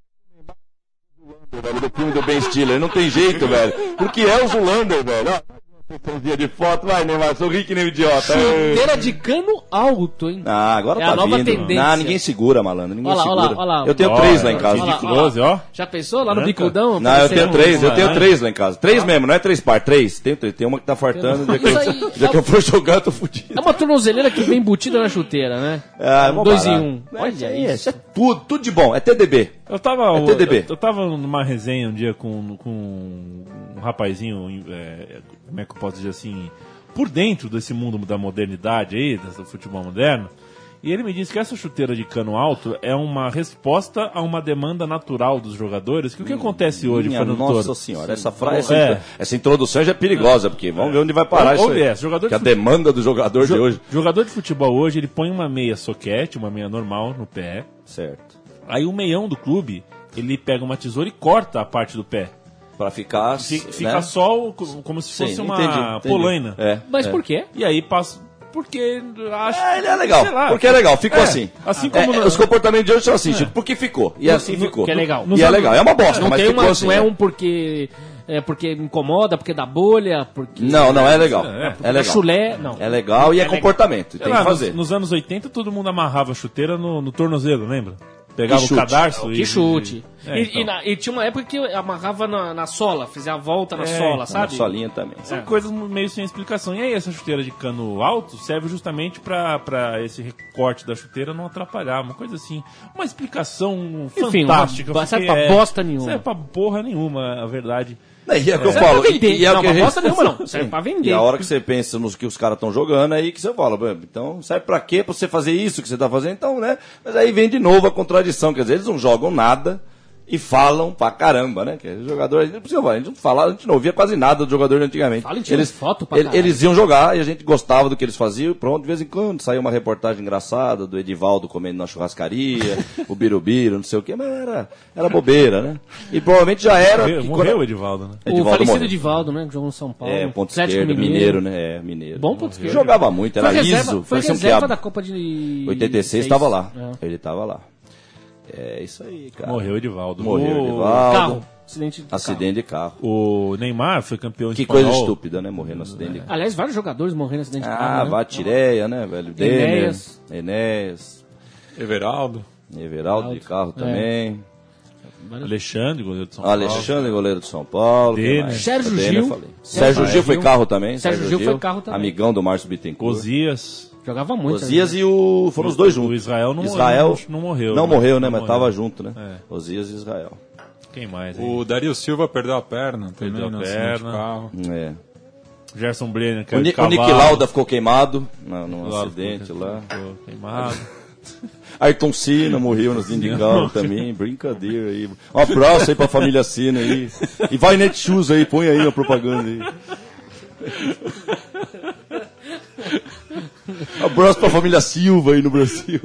o Zulander, velho, do filme do Ben Stiller, não tem jeito, velho. Porque é o Zulander, velho. Ó, sessãozinha de foto, vai, Neymar, sorri que nem um idiota. Chuteira de cano alto, hein? Ah, agora É tá a nova vindo. tendência. Ah, ninguém segura, malandro, ninguém Olha lá, olha lá, segura. olha lá. Eu tenho Ó, três lá é, em casa. Olha lá, ó. Já pensou lá no Branca? bicudão? Não, eu tenho três, eu um- tenho é. três lá em casa. Três mesmo, não é três par, três. Tem, tem uma que tá fartando, dia que, eu, aí- dia que eu for jogar, eu tô fudido. É uma tornozeleira que vem embutida na chuteira, né? Ah, é mó Dois barato. em um. É, Olha isso tudo, tudo de bom. É TDB. Eu tava, É TDB. eu, eu tava numa resenha um dia com, com um rapazinho, é, como é que eu posso dizer assim, por dentro desse mundo da modernidade aí, do futebol moderno, e ele me disse que essa chuteira de cano alto é uma resposta a uma demanda natural dos jogadores. Que o que acontece hoje, Minha Fernando nossa Toro? senhora, essa frase, essa, É. essa introdução já é perigosa, porque vamos ver onde vai parar Ou- isso é, jogador que a de fute- demanda do jogador de Jo- hoje. Jogador de futebol hoje, ele põe uma meia soquete, uma meia normal no pé. Certo. Aí o meião do clube, ele pega uma tesoura e corta a parte do pé. Pra ficar. Fica, né? só como se Sim, fosse uma entendi, entendi. polaina. É. Mas é. por quê? E aí passa. Porque acho. É, ele é legal. lá. porque é legal, ficou É, assim. Assim É, como. é, no- Os comportamentos de hoje são assim, tipo, porque ficou. E assim ficou. Que é legal. E é legal. É uma bosta, Não, mas tem ficou uma, assim. não é um porque, é porque incomoda, porque dá bolha, porque... Não, não, é legal. É, É, legal. chulé, não. É legal e é, legal. comportamento. Tem lá, que fazer. Nos, nos anos 80, todo mundo amarrava chuteira no, no tornozelo, lembra? Pegava o cadarço e. Que chute. É, e, então. e na- e tinha uma época que amarrava na, na sola, fazia a volta na É, sola, sabe? Na solinha também. São É. coisas meio sem explicação. E aí, essa chuteira de cano alto serve justamente pra pra esse recorte da chuteira não atrapalhar. Uma coisa assim. Uma explicação Enfim, fantástica. porque serve pra é- bosta nenhuma. Serve pra porra nenhuma, a verdade. É, e é o que eu Serve falo. pra vender. E, e é o Não, que a gente... bosta nenhuma não. Serve pra vender. E a hora que você pensa nos que os caras estão jogando, é aí que você fala, "Bom, então serve pra quê? Pra você fazer isso que você tá fazendo? Então, né? Mas aí vem de novo a contradição, quer dizer, eles não jogam nada e falam pra caramba, né? Que é jogador, a gente, a gente não fala, a gente não ouvia quase nada do jogador de antigamente. Fala eles, foto pra ele- eles iam jogar e a gente gostava do que eles faziam, e pronto, de vez em quando saiu uma reportagem engraçada do Edivaldo comendo na churrascaria, [LAUGHS] o Birubiru, não sei o quê, mas era, era bobeira, né? E provavelmente já era. Morreu, que morreu o Edivaldo, né? O Edivaldo falecido morreu. Edivaldo, né? Que jogou no São Paulo. É, ponto esquerdo, mineiro, né? É, mineiro. Bom ponto esquerdo. Jogava muito, era Foi reserva, liso, foi um reserva da Copa de... 86 estava lá. É. Ele estava lá. É isso aí, cara. Morreu o Edivaldo. Morreu o, Edivaldo. Carro. Acidente de Acidente de carro. O Neymar foi campeão Que espanhol. coisa estúpida, né? Morrer no acidente de carro. carro. Aliás, vários jogadores morreram no acidente de carro, Ah, né? Vatireia, né, velho? Enéas. Enéas, Everaldo. Everaldo de carro É. também. Alexandre, goleiro de São Paulo. Alexandre, goleiro de São Paulo. Denner. Sérgio Denner, Gil. falei. Sérgio Sérgio Gil foi Gil. carro também. Sérgio Gil foi carro também. Amigão do Márcio Bittencourt. Osias. Jogava muito. Osias e o. Foram os dois juntos. O Israel não Israel morreu, não morreu, Não né? morreu, né? Não Mas morreu. tava junto, né? É. Osias e Israel. Quem mais? hein? O Dario Silva perdeu a perna também Perdeu a de perna. carro. É. Gerson Brenner, que O, é Ni, de o Nick. Lauda ficou queimado no, num Lá acidente ficou- lá. ficou Queimado. [LAUGHS] Ayrton Senna morreu no Sindical também. Brincadeira aí. Um abraço aí pra família Senna aí. E vai Netshoes aí, põe aí a propaganda aí. [LAUGHS] Abraço pra família Silva aí no Brasil.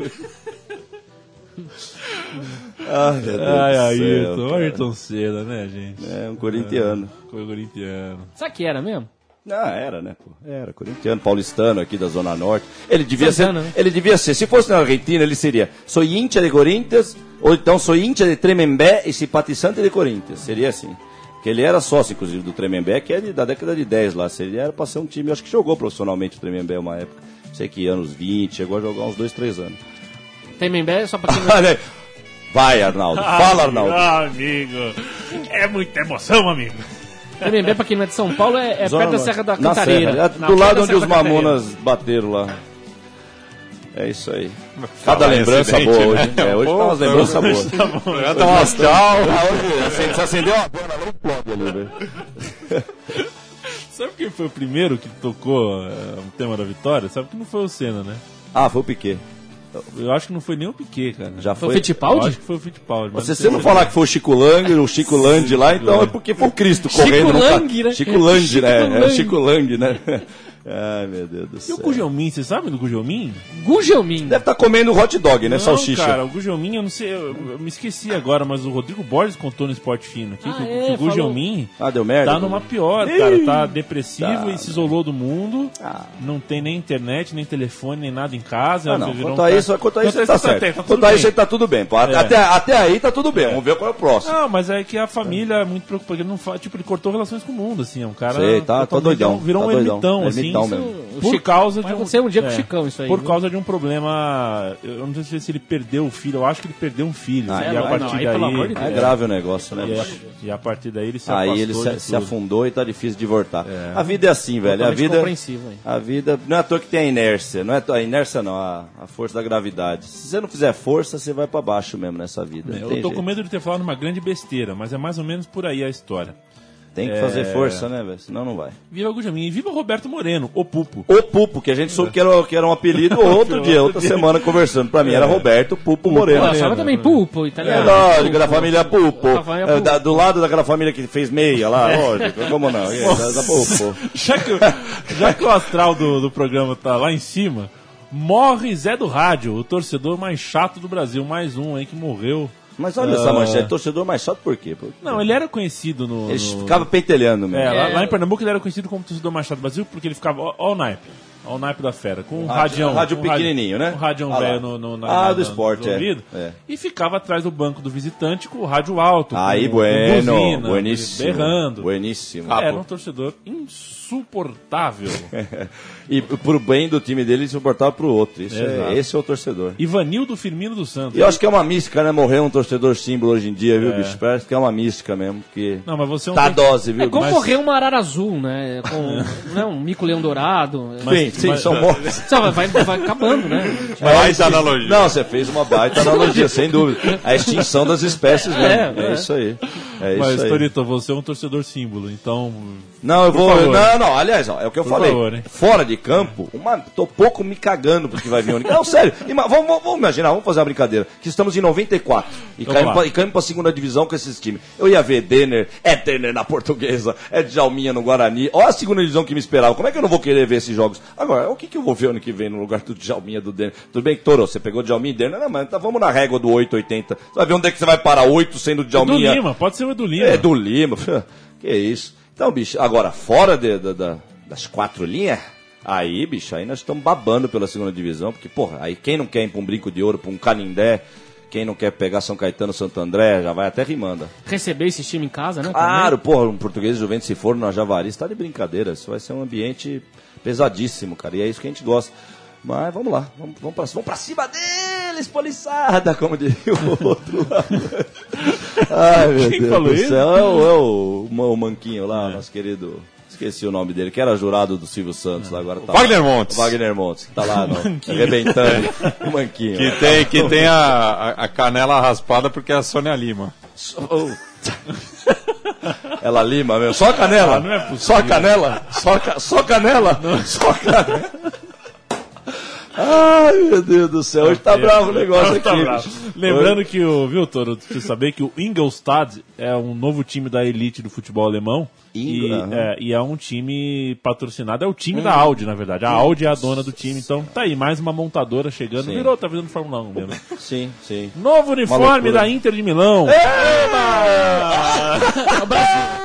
Ai, meu Deus Ai, do Ayrton. Ayrton Senna, né, gente? É, um corintiano. Foi corintiano. Sabe que era mesmo? Ah, era, né? Pô? Era, corintiano, paulistano aqui da Zona Norte. Ele devia Santana, ser. né? Ele devia ser. Se fosse na Argentina, ele seria. Sou hincha de Corinthians, ou então sou hincha de Tremembé e simpatizante de Corinthians. Seria assim. Que ele era sócio, inclusive, do Tremembé, que é de- da década de 10 lá. Seria era pra ser um time, eu acho que jogou profissionalmente o Tremembé uma época. Não sei que anos 20, chegou a jogar uns 2, 3 anos. Tem Membé, só pra [LAUGHS] quem não... Vai, Arnaldo. Fala, Arnaldo. Ah, amigo. É muita emoção, amigo. Tremembé, pra quem não é de São Paulo, é, é Zona perto da. Serra da Na Cantareira. Serra, é do lado onde os Cantareira. mamonas bateram lá. É isso aí. Fala Cada lembrança incidente, boa né? hoje. É, hoje Pô, tá umas lembranças tá bom. boas. Tá bom. Tá um astral. Ah, hoje, assim, se acendeu uma bola, não explode ali, velho. [LAUGHS] Sabe quem foi o primeiro que tocou é, o tema da vitória? Sabe que não foi o Senna, né? Ah, foi o Piquet. Eu acho que não foi nem o Piquet, cara. Já Foi foi? o Fittipaldi? Eu acho que foi o Fittipaldi. mas Se não você não falar que foi o Chico Lang, o Chico Land lá, então é porque foi o Cristo Chico correndo. no ca- Lang, né? Chico Lang, Chico né? É o Lang. Chico Lang, né? Ai, meu Deus do E céu. o Gugelmin, você sabe do Gugelmin? Gugelmin. Deve estar comendo hot dog, né? Não, Salsicha. cara, o Gugelmin, eu não sei, eu, eu me esqueci agora, mas o Rodrigo Borges contou no Esporte Fino aqui Ah, que, é, que o Gugelmin Ah, deu merda? tá numa pior, cara. Tá depressivo Tá, e se isolou do mundo. Ah. Não tem nem internet, nem telefone, nem nada em casa. Ah, não. virou um Quanto a cara- isso, quanto a isso, tá tá certo. tá tudo Quanto a bem. isso, tá tudo bem. pô. É. Até, até aí tá tudo bem. Vamos ver qual é o próximo. Não, mas é que a família é muito preocupada. Ele não fa... Tipo, ele cortou relações com o mundo, assim. É um cara. Sei, tá- tá doidão, Virou tá um doidão. ermitão, É assim. Ermitão isso- mesmo. Por Chico- causa de um. acontecer um dia com o Chicão isso aí, Por viu? causa de um problema. Eu não sei se ele perdeu o filho. Eu acho que ele perdeu um filho. Ah, e é, a não, partir aí, daí. É grave o negócio, né? E, e a partir daí ele se Aí ele se, se afundou e tá difícil de voltar. A vida é assim, velho. A vida, hein? a vida não é à toa que tem a inércia. Não é a inércia não, a, a força da gravidade. Se você não fizer força, você vai pra baixo mesmo nessa vida. não Eu tô jeito. com medo de ter falado uma grande besteira, mas é mais ou menos por aí a história. Tem que É. fazer força, né, velho? Senão não vai. Viva Gujamin e viva Roberto Moreno, o Pupo. O Pupo, que a gente soube que era, que era um apelido [LAUGHS] outro dia, outra semana conversando. Pra mim era Roberto Pupo Moreno. Pô, chama também Pupo, É italiano. lógico, da família Pupo. Da família É, da- do lado daquela família que fez meia lá, lógico. Como não? É, da, da Pupo. Já que, já que o astral do, do programa tá lá em cima, morre Zé do Rádio, o torcedor mais chato do Brasil. Mais um aí que morreu. Mas olha essa manchete, torcedor mais chato por quê? Por- Não, ele era conhecido no. Ele no- ficava pentelhando É, mesmo. lá, lá em Pernambuco ele era conhecido como torcedor mais chato do Brasil porque ele ficava. Ó o naipe. Ó o naipe da fera. Com um rádio- radião. rádio um pequenininho, né? Um radião Ah velho no, no, na, Ah, na- do esporte, é. ouvido. É. E ficava atrás do banco do visitante com o rádio alto. Aí, com, bueno, com buzina, bueníssimo. Berrando. Bueníssimo. Era um torcedor insuportável. [LAUGHS] E pro bem do time dele, ele suportava pro outro. Isso é, esse é o torcedor. Ivanildo Firmino dos Santos. E eu acho que é uma mística, né? Morrer um torcedor símbolo hoje em dia, viu, É. bicho? Parece que é uma mística mesmo. Porque Não, mas você é um tá tem- dose, viu? É como Mas- morrer uma arara azul, né? Com [LAUGHS] né, um mico-leão dourado. Sim, sim, mas- são [LAUGHS] mortos. Só vai, vai acabando, né? Baita analogia. Não, você fez uma baita analogia, sem dúvida. A extinção das espécies mesmo. É, É, é. isso aí. É Mas, isso aí. Torito, você é um torcedor símbolo, então. Não, eu vou. favor. Não, não, aliás, ó, é o que eu Por falei. favor? Fora de campo, uma, tô pouco me cagando porque vai vir o Não, sério. Ima- vamos, vamos- vamos imaginar, vamos fazer uma brincadeira. Que estamos em 94 e Vamos caímos pra, e caímos pra segunda divisão com esses times. Eu ia ver Denner, é Denner na portuguesa, é Djalminha no Guarani. Olha a segunda divisão que me esperava. Como é que eu não vou querer ver esses jogos? Agora, o que, que eu vou ver ano que vem no lugar do Djalminha do Denner? Tudo bem que, Toro, você pegou Djalminha e Denner? Não, mas tá, vamos na régua do 880. Você vai ver onde é que você vai parar 8 sendo Do Djalminha. Lima, pode ser o do Lima. É do Lima. [LAUGHS] Que isso. Então, bicho, agora, fora de- da- da- das quatro linhas, aí, bicho, aí nós estamos babando pela segunda divisão, porque, porra, aí quem não quer ir pra um brinco de ouro, pra um Canindé, quem não quer pegar São Caetano, Santo André, já vai até rimanda. Receber esse time em casa, né? Claro, porra, um português de Juventus se for na Javari, está de brincadeira. Isso vai ser um ambiente pesadíssimo, cara. E é isso que a gente gosta. Mas vamos lá, vamos, vamos, pra, vamos pra cima deles, poliçada, como diria o outro lá. [LAUGHS] Ai, meu Quem Deus falou do isso? céu. É o, é o, o Manquinho lá, nosso querido. Esqueci o nome dele, que era jurado do Silvio Santos, lá agora tá. Wagner lá. Montes. Wagner Montes, que tá lá, no, arrebentando. [LAUGHS] O Manquinho. Que tem, que tem a, a- canela raspada porque é a Sônia Lima. Oh. Ela lima mesmo. Só a canela. Ah, não é possível. só a canela. Só, a ca- só canela. Só canela. Ai, meu Deus do céu. Hoje tá bravo o negócio Tá aqui. bravo. bicho. Lembrando que o, viu, Toro, você saber que o Ingolstadt é um novo time da elite do futebol alemão. E é, e é um time patrocinado, é o time da Audi, na verdade. A Audi é a dona do time, então tá aí, mais uma montadora chegando. Sim. Virou, tá virando Fórmula 1 mesmo. [LAUGHS] Sim, sim. Novo uniforme da Inter de Milão. Qual o Brasil,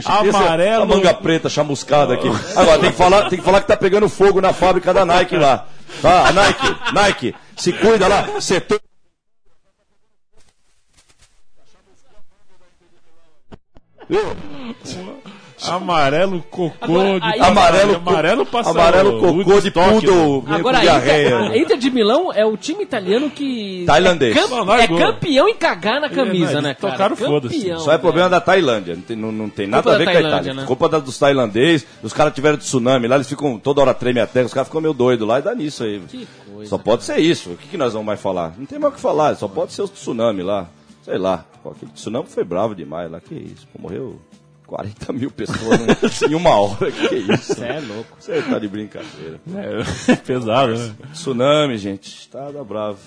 Chico? Esse é Amarelo. A manga preta chamuscada aqui. Agora, tem que, falar, tem que falar que tá pegando fogo na fábrica da Nike lá. Tá, Nike, Nike, se cuida lá. Setor. Viu? Amarelo cocô Agora, de amarelo, Amarelo, amarelo passa amarelo cocô de poodle né? Agora, a diarreia. Inter, a Inter de Milão é o time italiano que. Tailandês. É, camp- é campeão em cagar na camisa, eles né, cara? tocaram foda-se. Campeão, Só é né? problema da Tailândia, não tem, não, não tem nada Culpa a ver da com a Tailândia, Itália. né? Culpa da, dos tailandês, os caras tiveram tsunami lá, eles ficam toda hora treme a terra, os caras ficam meio doidos lá e dá nisso aí. Que coisa. Só pode ser isso. O que, que nós vamos mais falar? Não tem mais o que falar, só pode ser o tsunami lá. Sei lá. Aquele tsunami foi bravo demais lá, que isso? Pô, morreu 40 mil pessoas em uma hora, que isso? Você é louco. Você tá de brincadeira. É, [LAUGHS] pesado, né? Tsunami, gente, tá da bravo.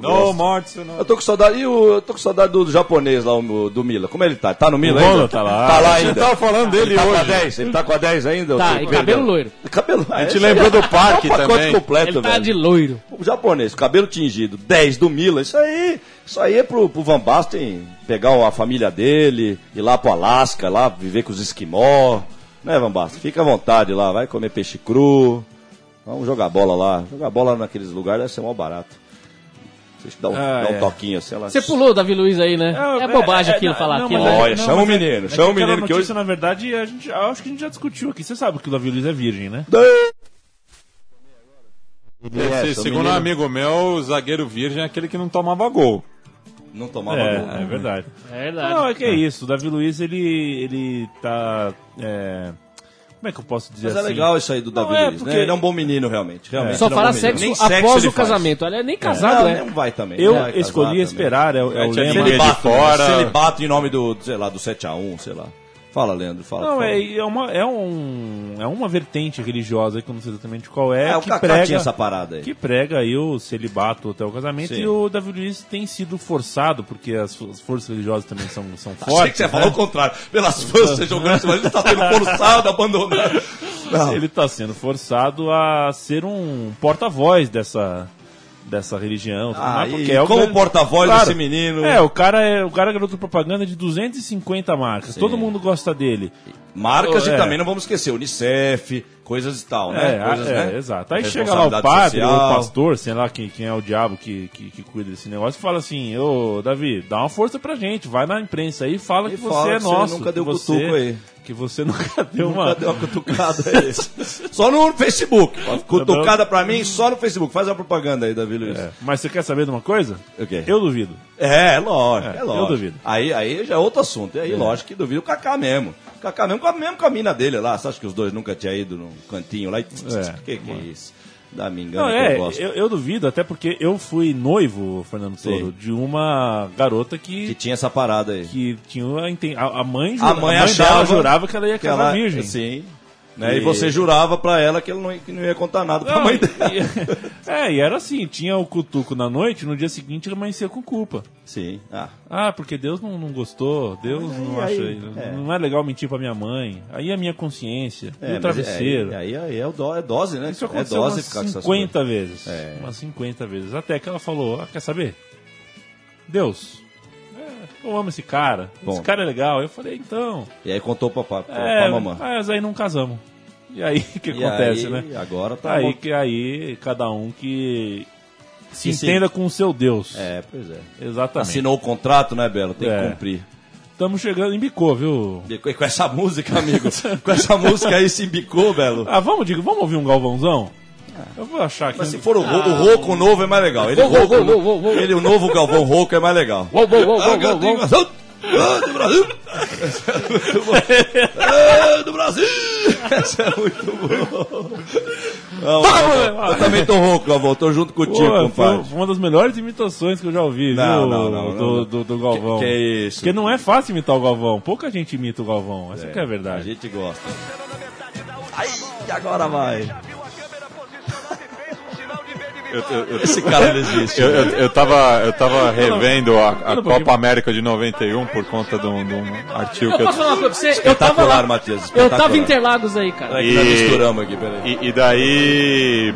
Gosto. more tsunami. Eu tô com saudade. E o, eu tô com saudade do, do japonês lá, o, do Mila. Como ele tá? Tá no Mila O ainda? Tá lá. Tá lá A gente ainda. tava falando dele ele tá com a hoje. 10. Ele tá com a 10 ainda? Tá, Você e perdeu? cabelo loiro. [LAUGHS] Cabelo. A gente lembrou do parque é um pacote também. completo, Ele tá velho. de loiro. O japonês, cabelo tingido, 10 do Mila, isso aí, isso aí é pro, pro Van Basten pegar a família dele, ir lá pro Alasca, lá viver com os esquimó, né, Van Basten? Fica à vontade lá, vai comer peixe cru, vamos jogar bola lá. Jogar bola naqueles lugares deve ser mó barato. Vocês dão, Ah, dá um é. toquinho assim, ela... Você pulou o Davi Luiz aí, né? É, bobagem aquilo não, falar não, aquilo. mas né? é- Olha, não, chama mas o é- menino, é chama o menino que hoje- na verdade, a gente, acho que a gente já discutiu aqui. Você sabe que o Davi Luiz é virgem, né? É, Se- seu segundo um amigo meu, o zagueiro virgem é aquele que não tomava gol. Não tomava gol. É, é verdade. É verdade. Não, é que é isso. O Davi Luiz, ele, ele tá. é, Como é que eu posso dizer Mas é assim? legal isso aí do Davi Não, é Luiz, porque- né? Ele é um bom menino, realmente. realmente Só ele é um sexo Nem após ele o faz. casamento. Ele é nem É, casado, não, é. não vai também. Eu não vai escolhi também. esperar, é, o- é o lema. Celibato, fora. celibato em nome do, sei lá, do 7x1, sei lá. Fala, Leandro, fala. Não, fala. é, é, uma, é, um, é uma vertente religiosa, que eu não sei exatamente qual é, É, o que prega, tinha essa parada aí. que prega aí o celibato até o casamento, Sim. e o Davi Luiz tem sido forçado, porque as, as forças religiosas também são, são fortes. [LAUGHS] Achei que você né? falou o contrário. Pelas forças jogando, mas ele tá sendo forçado, abandonado. [LAUGHS] Não. Ele está sendo forçado a ser um porta-voz dessa, dessa religião. Ah, né? e como grande- porta-voz desse menino- É, o cara é o cara é garoto propaganda de 250 marcas. Sim. Todo mundo gosta dele. Marcas É. e também não vamos esquecer, Unicef, coisas e tal, né? É, coisas, é, né? exato. Aí chega lá o padre, ou social. o pastor, sei lá quem, quem é o diabo que, que, que cuida desse negócio, e fala assim: Ô Davi, dá uma força pra gente, vai na imprensa aí e fala E que fala você é que você nosso. nunca deu você, cutuco aí. Que você [LAUGHS] nunca deu uma. Nunca deu uma cutucada aí. [LAUGHS] Só no Facebook. Cutucada pra mim, só no Facebook. Faz uma propaganda aí, Davi Luiz. É, Mas você quer saber de uma coisa? O? Eu duvido. É, é lógico, É, é, eu lógico. duvido. Aí, aí já é outro assunto. E aí, lógico que duvido o Kaká mesmo. O Kaká mesmo com a, mesmo com a mina dele lá. Você acha que os dois nunca tinham ido num cantinho lá? E... É. [LAUGHS] que que é isso? Dá me engano Não, que é, eu gosto. eu, eu duvido, até porque eu fui noivo, Fernando Sim. Toro, de uma garota que, Que tinha essa parada aí. que tinha a, a, a mãe, A mãe dela achava jurava que ela ia casar ela- virgem. Sim. Né? E... E- você jurava pra ela que, ela não, que não ia contar nada pra Não, mãe e- dela. [LAUGHS] é, e era assim, tinha o cutuco na noite, no dia seguinte ele amanhecia com culpa. Sim. Ah, Ah, porque Deus não, não gostou, Deus não aí- acha, é. não é legal mentir pra minha mãe. Aí a minha consciência, e o mas travesseiro. Aí, aí, aí é, o do, é dose, né? Isso é aconteceu dose umas ficar com essas 50 vezes. É. Umas 50 vezes. Até que ela falou, ah, quer saber? Deus, é, eu amo esse cara. Bom. Esse cara é legal. Eu falei, então. E aí contou pra, pra, É, pra mamãe. mas aí não casamos. E aí [LAUGHS] o que E acontece, aí, né? Agora tá aí bom. que aí cada um que se Que entenda com o seu Deus. É, pois é. Exatamente. Assinou o contrato, né, Belo? Tem É. que cumprir. Estamos chegando em Bicô, viu? Com com essa música, amigo. com essa música aí se embicou, Belo. Ah, vamos, digo, vamos ouvir um Galvãozão? Eu vou achar aqui. Mas se for o, ro- o rouco novo é mais legal. Ele, Vou, vou, rouco, vou, vou, vou. ele o novo Galvão rouco é mais legal. Vou, vou, vou, vou, vou, vou. Brasil! Ah, do Brasil! Ah, do Brasil! Essa é muito bom. Não, Galvão, eu também tô rouco, Galvão. Tô junto Pô, contigo, foi compadre. uma das melhores imitações que eu já ouvi, Não, viu? não, não, do, não. Do, do Galvão. Que- que é isso? Porque não é fácil imitar o Galvão. Pouca gente imita o Galvão. Essa que é a A verdade. gente gosta. Aí, agora vai. Eu, eu, eu, Esse cara não existe. eu, eu, eu tava, eu tava revendo a, a um pouquinho. Copa América de 91 por conta de um, de um artigo Eu que eu posso falar pra você? Eu tava Espetacular, lá. Matias. Eu espetacular. tava em Interlagos aí, cara. Peraí. E, e daí.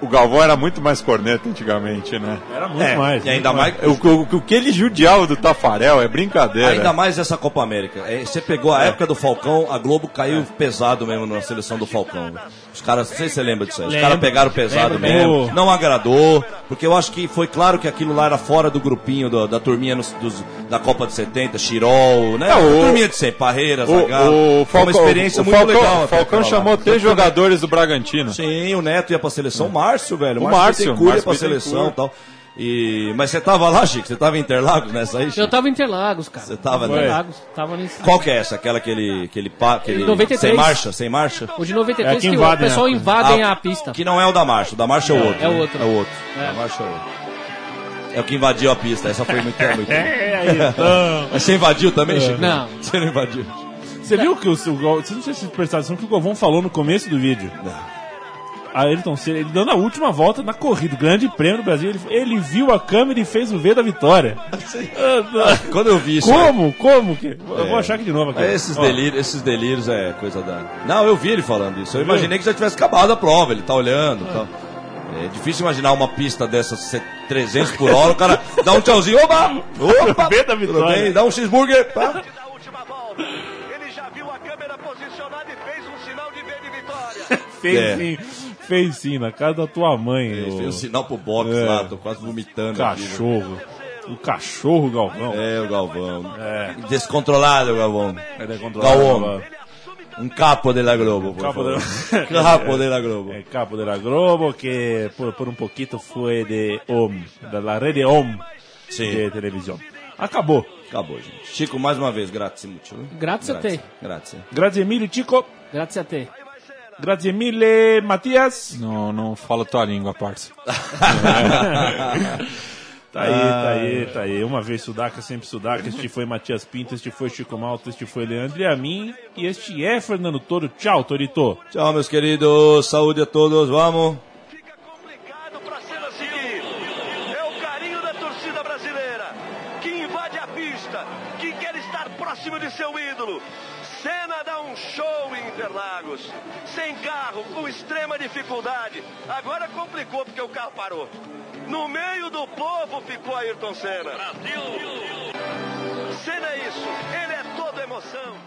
O Galvão era muito mais corneta antigamente, né? Era muito mais. E ainda mais. O, o, o que ele judiava do Tafarel é brincadeira. Ainda mais essa Copa América. É, Você pegou a época do Falcão, a Globo caiu pesado mesmo na seleção do Falcão. Os caras, não sei se você lembra disso aí. Os caras pegaram pesado Lembro. mesmo. Não agradou. Porque eu acho que foi claro que aquilo lá era fora do grupinho do- da turminha nos- dos- da Copa de 70, Chirol, né? É, o- a turminha de sempre, Parreira, O, Zagallo. o Foi uma Falcão, experiência o muito Falcão, legal. até Falcão chamou três jogadores do Bragantino. Sim, o Neto ia pra seleção, o Márcio, velho. O O Márcio, Márcio Bittencourt ia pra Márcio seleção e tal. E... Mas você tava lá, Chico? Você tava em Interlagos nessa aí, Eu Chico? tava em Interlagos, cara. Você tava, né? Interlagos, tava nesse. Qual que é essa? Aquela que ele... Que ele, pa- que ele 93. Sem marcha? Sem marcha? O de 93 É que que, invadem o pessoal a- invadem Ah, a pista. Que não é o da marcha. O da marcha é o outro. é o né? outro. É o outro. É. Da marcha é o outro. É o que invadiu a pista. Essa foi muito... muito... [LAUGHS] É, aí, então. Mas você invadiu também, Chico? Não. Você não invadiu? Você viu que o, o não sei se vocês prestaram atenção que o Galvão falou no começo do vídeo. A Ayrton Senna, ele dando a última volta na corrida, o grande prêmio do Brasil, ele, ele viu a câmera e fez o V da vitória. [LAUGHS] Quando eu vi isso... aí- Como? Como que? Eu vou achar aqui de novo aqui. É, Esses, delírios, esses delírios é coisa da. Não, eu vi ele falando isso. Eu imaginei que já tivesse acabado a prova, ele tá olhando e tal. É difícil imaginar uma pista dessas ser 300 por hora, o cara dá um tchauzinho, opa! [LAUGHS] Opa! Vê da Tudo vitória. bem? Dá um cheeseburger. Pá. Da última volta, ele já viu a câmera posicionada e fez um sinal de V de vitória. [LAUGHS] Fez É. sim, fez sim, na casa da tua mãe. Ele ô fez um sinal pro box É. lá, tô quase vomitando. aqui, né? cachorro. O cachorro Galvão. É, o Galvão. É. Descontrolado, Galvão. Ele é controlado Galvão. Um capo de la Globo, por Capo favor. de- [LAUGHS] Capo de la Globo. El capo de la Globo, que por, por un poquito fue de OM, de la red de OM Sim. de televisión. Acabou. Acabou, gente. Chico, mais uma vez, grazie muito. Grazie a te. Grazie. Grazie mille, Chico. Grazie a te. Grazie mille, Matias. Não, não fala tua língua, parça. [LAUGHS] Tá aí, tá aí, tá aí. Uma vez Sudaca, sempre Sudaca. Este foi Matias Pinto, este foi Chico Malta, este foi Leandro e a mim. E este é Fernando Toro. Tchau, Torito. Tchau, meus queridos. Saúde a todos. Vamos. Fica complicado pra cena seguir. É o carinho da torcida brasileira que invade a pista, que quer estar próximo de seu ídolo. Dá um show em Interlagos. Sem carro, com extrema dificuldade. Agora complicou porque o carro parou. No meio do povo ficou Ayrton Senna. Senna é isso. Ele é todo emoção.